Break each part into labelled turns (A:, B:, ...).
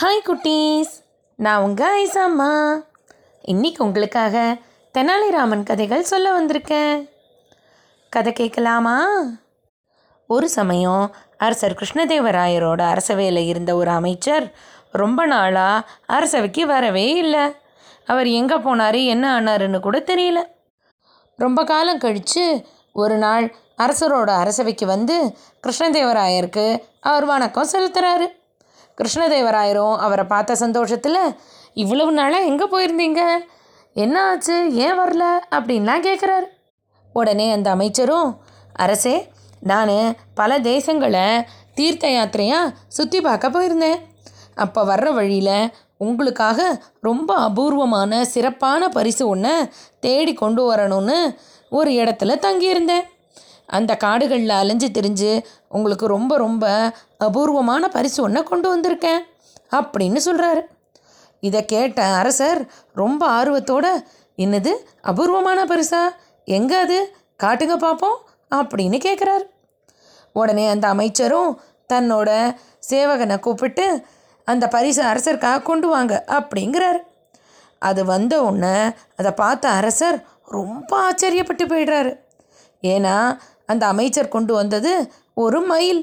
A: Hi குட்டீஸ். நான் உங்கள் ஐசாம்மா இன்னைக்கு உங்களுக்காக தெனாலிராமன் கதைகள் சொல்ல வந்திருக்கேன். கதை கேட்கலாமா? ஒரு சமயம் அரசர் கிருஷ்ணதேவராயரோட அரசவையில் இருந்த ஒரு அமைச்சர் ரொம்ப நாளாக அரசவைக்கு வரவே இல்லை. அவர் எங்கே போனார் என்ன ஆனாருன்னு கூட தெரியல. ரொம்ப காலம் கழித்து ஒரு நாள் அரசரோட அரசவைக்கு வந்து கிருஷ்ணதேவராயருக்கு அவர் வணக்கம் செலுத்துகிறாரு கிருஷ்ணதேவராயரும் அவரை பார்த்த சந்தோஷத்தில் இவ்வளவு நாளாக எங்கே போயிருந்தீங்க? என்ன ஆச்சு? ஏன் வரல? அப்படின்லாம் கேட்குறாரு உடனே அந்த அமைச்சரும் அரசே நான் பல தேசங்களை தீர்த்த யாத்திரையாக சுற்றி பார்க்க போயிருந்தேன். அப்போ வர்ற வழியில் உங்களுக்காக ரொம்ப அபூர்வமான சிறப்பான பரிசு ஒன்று தேடி கொண்டு வரணும்னு ஒரு இடத்துல தங்கியிருந்தேன். அந்த காடுகளில் அலைஞ்சு திரிஞ்சு உங்களுக்கு ரொம்ப ரொம்ப அபூர்வமான பரிசு ஒன்றை கொண்டு வந்திருக்கேன் அப்படின்னு சொல்கிறாரு இதை கேட்ட அரசர் ரொம்ப ஆர்வத்தோட என்னது? அபூர்வமான பரிசா? எங்கே அது? காட்டுங்க பார்ப்போம் அப்படின்னு கேட்குறாரு உடனே அந்த அமைச்சரும் தன்னோட சேவகனை கூப்பிட்டு அந்த பரிசை அரசருக்காக கொண்டு வாங்க அப்படிங்கிறாரு. அது வந்த உடனே அதை பார்த்த அரசர் ரொம்ப ஆச்சரியப்பட்டு போயிடுறாரு. ஏன்னா அந்த அமைச்சர் கொண்டு வந்தது ஒரு மயில்.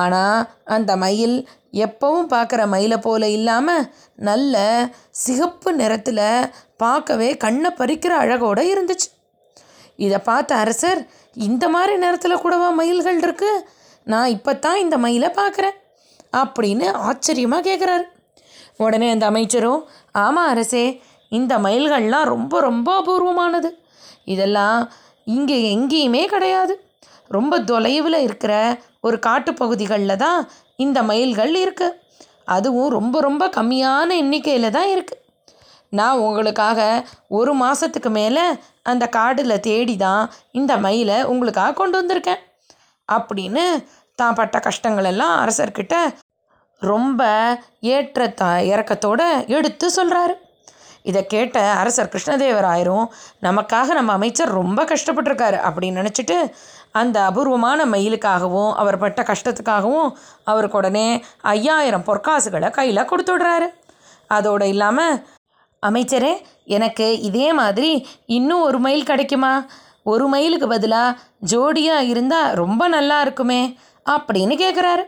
A: ஆனால் அந்த மயில் எப்பவும் பார்க்குற மயிலை போல இல்லாமல் நல்ல சிகப்பு நிறத்தில் பார்க்கவே கண்ணை பறிக்கிற அழகோடு இருந்துச்சு. இதை பார்த்த அரசர் இந்த மாதிரி நேரத்தில் கூடவா மயில்கள் இருக்குது நான் இப்போ தான் இந்த மயிலை பார்க்குறேன் அப்படின்னு ஆச்சரியமாக கேட்குறாரு உடனே அந்த அமைச்சரும் ஆமாம் அரசே இந்த மயில்கள்லாம் ரொம்ப ரொம்ப அபூர்வமானது. இதெல்லாம் இங்கே எங்கேயுமே கிடையாது. ரொம்ப தொலைவில் இருக்கிற ஒரு காட்டுப்பகுதிகளில் தான் இந்த மயில்கள் இருக்குது அதுவும் ரொம்ப ரொம்ப கம்மியான எண்ணிக்கையில் தான் இருக்குது நான் உங்களுக்காக ஒரு மாதத்துக்கு மேலே அந்த காடில் தேடி தான் இந்த மயிலை உங்களுக்காக கொண்டு வந்திருக்கேன். அப்படின்னு தான் பட்ட கஷ்டங்களெல்லாம் அரசர்கிட்ட ரொம்ப ஏற்ற த இறக்கத்தோடு எடுத்து சொல்கிறாரு இதை கேட்ட அரசர் கிருஷ்ணதேவராயரும் நமக்காக நம்ம அமைச்சர் ரொம்ப கஷ்டப்பட்டிருக்காரு அப்படின்னு நினச்சிட்டு அந்த அபூர்வமான மயிலுக்காகவும் அவர் பட்ட கஷ்டத்துக்காகவும் அவருக்கு உடனே ஐயாயிரம் பொற்காசுகளை கையில் கொடுத்து விடுறாரு அதோடு இல்லாமல் அமைச்சரே எனக்கு இதே மாதிரி இன்னும் ஒரு மைல் கிடைக்குமா? ஒரு மைலுக்கு பதிலாக ஜோடியாக இருந்தால் ரொம்ப நல்லா இருக்குமே அப்படின்னு கேட்குறாரு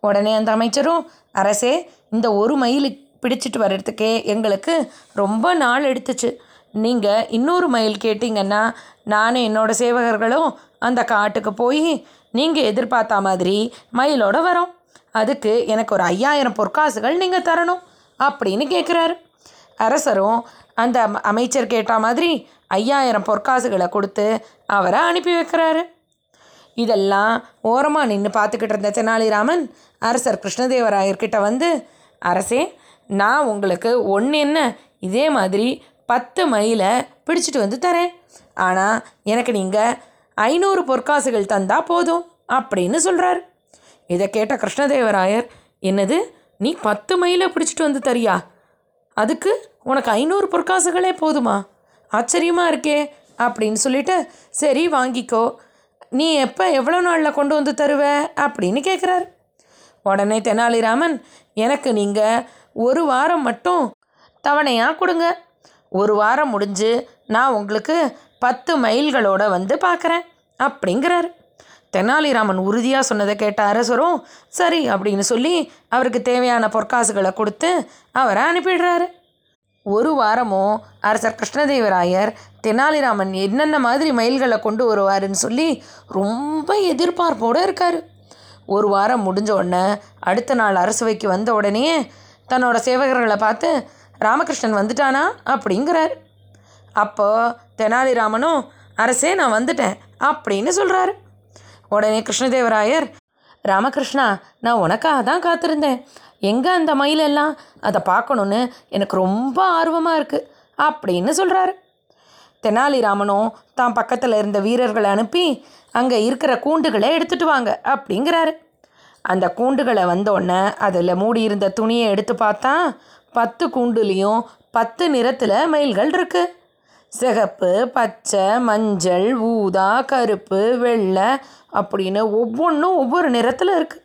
A: உடனே அந்த அமைச்சரும் அரசே இந்த ஒரு மைலுக்கு பிடிச்சிட்டு வர்றதுக்கே எங்களுக்கு ரொம்ப நாள் எடுத்துச்சு. நீங்கள் இன்னொரு மைல் கேட்டிங்கன்னா நானும் என்னோடய சேவகர்களும் அந்த காட்டுக்கு போய் நீங்கள் எதிர்பார்த்த மாதிரி மயிலோட வரோம். அதுக்கு எனக்கு ஒரு ஐயாயிரம் பொற்காசுகள் நீங்கள் தரணும் அப்படின்னு கேட்குறாரு அரசரும் அந்த அமைச்சர் கேட்ட மாதிரி ஐயாயிரம் பொற்காசுகளை கொடுத்து அவரை அனுப்பி வைக்கிறாரு. இதெல்லாம் ஓரமாக நின்று பார்த்துக்கிட்டு இருந்த தெனாலிராமன் அரசர் கிருஷ்ணதேவராயர்கிட்ட வந்து அரசே நான் உங்களுக்கு ஒன்று என்ன? இதே மாதிரி பத்து மயிலை பிடிச்சிட்டு வந்து தரேன். ஆனால் எனக்கு நீங்கள் ஐநூறு பொற்காசுகள் தந்தால் போதும் அப்படின்னு சொல்கிறார் இதை கேட்ட கிருஷ்ணதேவராயர் என்னது? நீ பத்து மயிலை பிடிச்சிட்டு வந்து தரியா? அதுக்கு உனக்கு ஐநூறு பொற்காசுகளே போதுமா? ஆச்சரியமாக இருக்கே அப்படின்னு சொல்லிட்டு சரி வாங்கிக்கோ. நீ எப்போ எவ்வளோ நாளில் கொண்டு வந்து தருவ? அப்படின்னு கேட்குறாரு உடனே தெனாலிராமன் எனக்கு நீங்கள் ஒரு வாரம் மட்டும் தவணையாக கொடுங்க. ஒரு வாரம் முடிஞ்சு நான் உங்களுக்கு பத்து மைல்களோட வந்து பார்க்குறேன் அப்படிங்கிறாரு. தெனாலிராமன் உறுதியாக சொன்னதை கேட்ட அரசரும் சரி அப்படின்னு சொல்லி அவருக்கு தேவையான பொற்காசுகளை கொடுத்து அவரை அனுப்பிடுறாரு. ஒரு வாரமும் அரசர் கிருஷ்ணதேவராயர் தெனாலிராமன் என்னென்ன மாதிரி மயில்களை கொண்டு வருவாருன்னு சொல்லி ரொம்ப எதிர்பார்ப்போடு இருக்கார். ஒரு வாரம் முடிஞ்ச உடனே அடுத்த நாள் அரசவைக்கு வந்த உடனே தன்னோட சேவகர்களை பார்த்து ராமகிருஷ்ணன் வந்துட்டானா? அப்படிங்கிறார். அப்போது தெனாலிராமனும் அரசே நான் வந்துட்டேன் அப்படின்னு சொல்கிறாரு உடனே கிருஷ்ணதேவராயர் ராமகிருஷ்ணா நான் உனக்காக தான் காத்திருந்தேன். எங்கே அந்த மயிலெல்லாம் அதை பார்க்கணுன்னு எனக்கு ரொம்ப ஆர்வமாக இருக்குது அப்படின்னு சொல்கிறாரு தெனாலிராமனும் தான் பக்கத்தில் இருந்த வீரர்களை அனுப்பி அங்கே இருக்கிற கூண்டுகளை எடுத்துகிட்டு வாங்க அப்படிங்கிறாரு. அந்த கூண்டுகளை வந்தோடனே அதில் மூடியிருந்த துணியை எடுத்து பார்த்தா பத்து கூண்டுலேயும் பத்து நிறத்தில் மயில்கள் இருக்குது சிகப்பு பச்சை மஞ்சள் ஊதா கருப்பு வெள்ளை அப்படின்னு ஒவ்வொன்றும் ஒவ்வொரு நிறத்தில் இருக்குது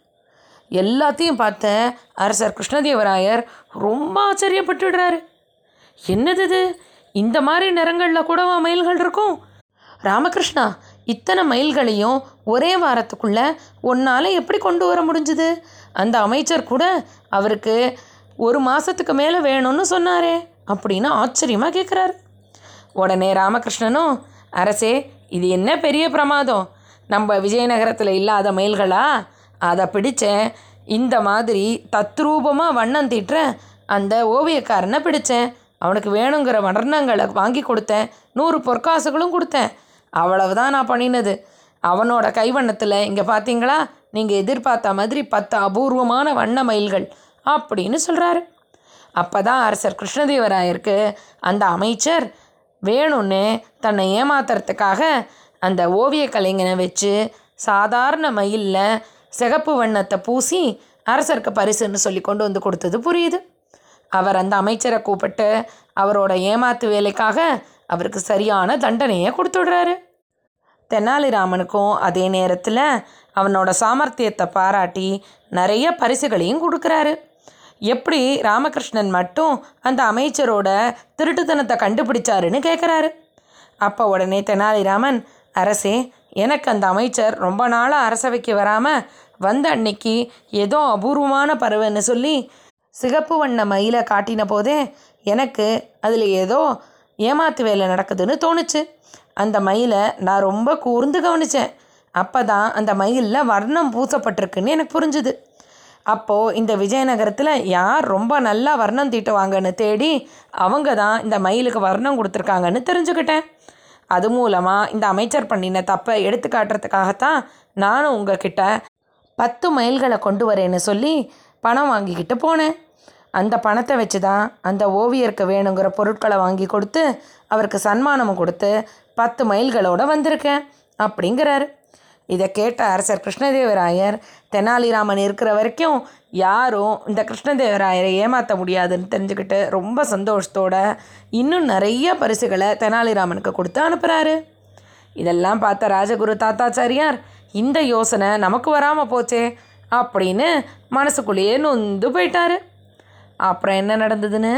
A: எல்லாத்தையும் பார்த்த அரசர் கிருஷ்ணதேவராயர் ரொம்ப ஆச்சரியப்பட்டுடுறாரு. என்னது இது? இந்த மாதிரி நிறங்களில் கூடவா மயில்கள் இருக்கும்? ராமகிருஷ்ணா இத்தனை மயில்களையும் ஒரே வாரத்துக்குள்ள உன்னால் எப்படி கொண்டு வர முடிஞ்சுது? அந்த அமைச்சர் கூட அவருக்கு ஒரு மாதத்துக்கு மேலே வேணும்னு சொன்னாரே அப்படின்னு ஆச்சரியமாக கேட்குறாரு உடனே ராமகிருஷ்ணனும் அரசே இது என்ன பெரிய பிரமாதம்? நம்ம விஜயநகரத்தில் இல்லாத மயில்களா அதை பிடித்தேன் இந்த மாதிரி தத்ரூபமாக வண்ணம் தீட்டுற அந்த ஓவியக்காரனை பிடித்தேன் அவனுக்கு வேணுங்கிற வர்ணங்களை வாங்கி கொடுத்தேன். நூறு பொற்காசுகளும் கொடுத்தேன். அவ்வளவுதான் நான் பண்ணினது. அவனோட கைவண்ணத்தில் இங்கே பார்த்தீங்களா நீங்கள் எதிர்பார்த்த மாதிரி பத்து அபூர்வமான வண்ண மயில்கள் அப்படின்னு சொல்கிறாரு அப்போ தான் அரசர் கிருஷ்ணதேவராயருக்கு அந்த அமைச்சர் வேணும்னு தன்னை ஏமாத்துறதுக்காக அந்த ஓவிய கலைஞனை வச்சு சாதாரண மயிலில் சிகப்பு வண்ணத்தை பூசி அரசருக்கு பரிசுன்னு சொல்லி கொண்டு வந்து கொடுத்தது புரியுது. அவர் அந்த அமைச்சரை கூப்பிட்டு அவரோட ஏமாத்து வேலைக்காக அவருக்கு சரியான தண்டனையை கொடுத்துடுறாரு. தெனாலிராமனுக்கும் அதே நேரத்தில் அவனோட சாமர்த்தியத்தை பாராட்டி நிறைய பரிசுகளையும் கொடுக்குறாரு. எப்படி ராமகிருஷ்ணன் மட்டும் அந்த அமைச்சரோட திருட்டுத்தனத்தை கண்டுபிடிச்சாருன்னு கேட்குறாரு அப்போ உடனே தெனாலிராமன் அரசே எனக்கு அந்த அமைச்சர் ரொம்ப நாளாக அரசவைக்கு வராமல் வந்த அன்னைக்கு ஏதோ அபூர்வமான பறவைன்னு சொல்லி சிகப்பு வண்ண மயிலை காட்டின போதே எனக்கு அதில் ஏதோ ஏமாத்து வேலை நடக்குதுன்னு தோணுச்சு. அந்த மயிலை நான் ரொம்ப கூர்ந்து கவனித்தேன் அப்போ தான் அந்த மயிலில் வர்ணம் பூசப்பட்டிருக்குன்னு எனக்கு புரிஞ்சுது. அப்போது இந்த விஜயநகரத்தில் யார் ரொம்ப நல்லா வர்ணம் தீட்டுவாங்கன்னு தேடி அவங்க தான் இந்த மயிலுக்கு வர்ணம் கொடுத்துருக்காங்கன்னு தெரிஞ்சுக்கிட்டேன். அது மூலமாக இந்த அமைச்சர் பண்ணின தப்பை எடுத்து காட்டுறதுக்காகத்தான் நானும் உங்ககிட்ட பத்து மைல்களை கொண்டு வரேன்னு சொல்லி பணம் வாங்கிக்கிட்டு போனேன். அந்த பணத்தை வச்சு தான் அந்த ஓவியருக்கு வேணுங்கிற பொருட்களை வாங்கி கொடுத்து அவருக்கு சன்மானமும் கொடுத்து பத்து மைல்களோடு வந்திருக்கேன் அப்படிங்கிறாரு. இதை கேட்ட அரசர் கிருஷ்ணதேவராயர் தெனாலிராமன் இருக்கிற வரைக்கும் யாரும் இந்த கிருஷ்ணதேவராயரை ஏமாற்ற முடியாதுன்னு தெரிஞ்சுக்கிட்டு ரொம்ப சந்தோஷத்தோட இன்னும் நிறைய பரிசுகளை தெனாலிராமனுக்கு கொடுத்து அனுப்புகிறாரு இதெல்லாம் பார்த்த ராஜகுரு தாத்தாச்சாரியார் இந்த யோசனை நமக்கு வராமல் போச்சே அப்படின்னு மனசுக்குள்ளேயே நொந்து போயிட்டாரு. அப்புறம் என்ன நடந்ததுன்னு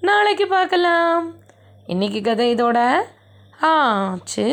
A: நாளைக்கு பார்க்கலாம். இன்னைக்கு கதை இதோட ஆச்சு.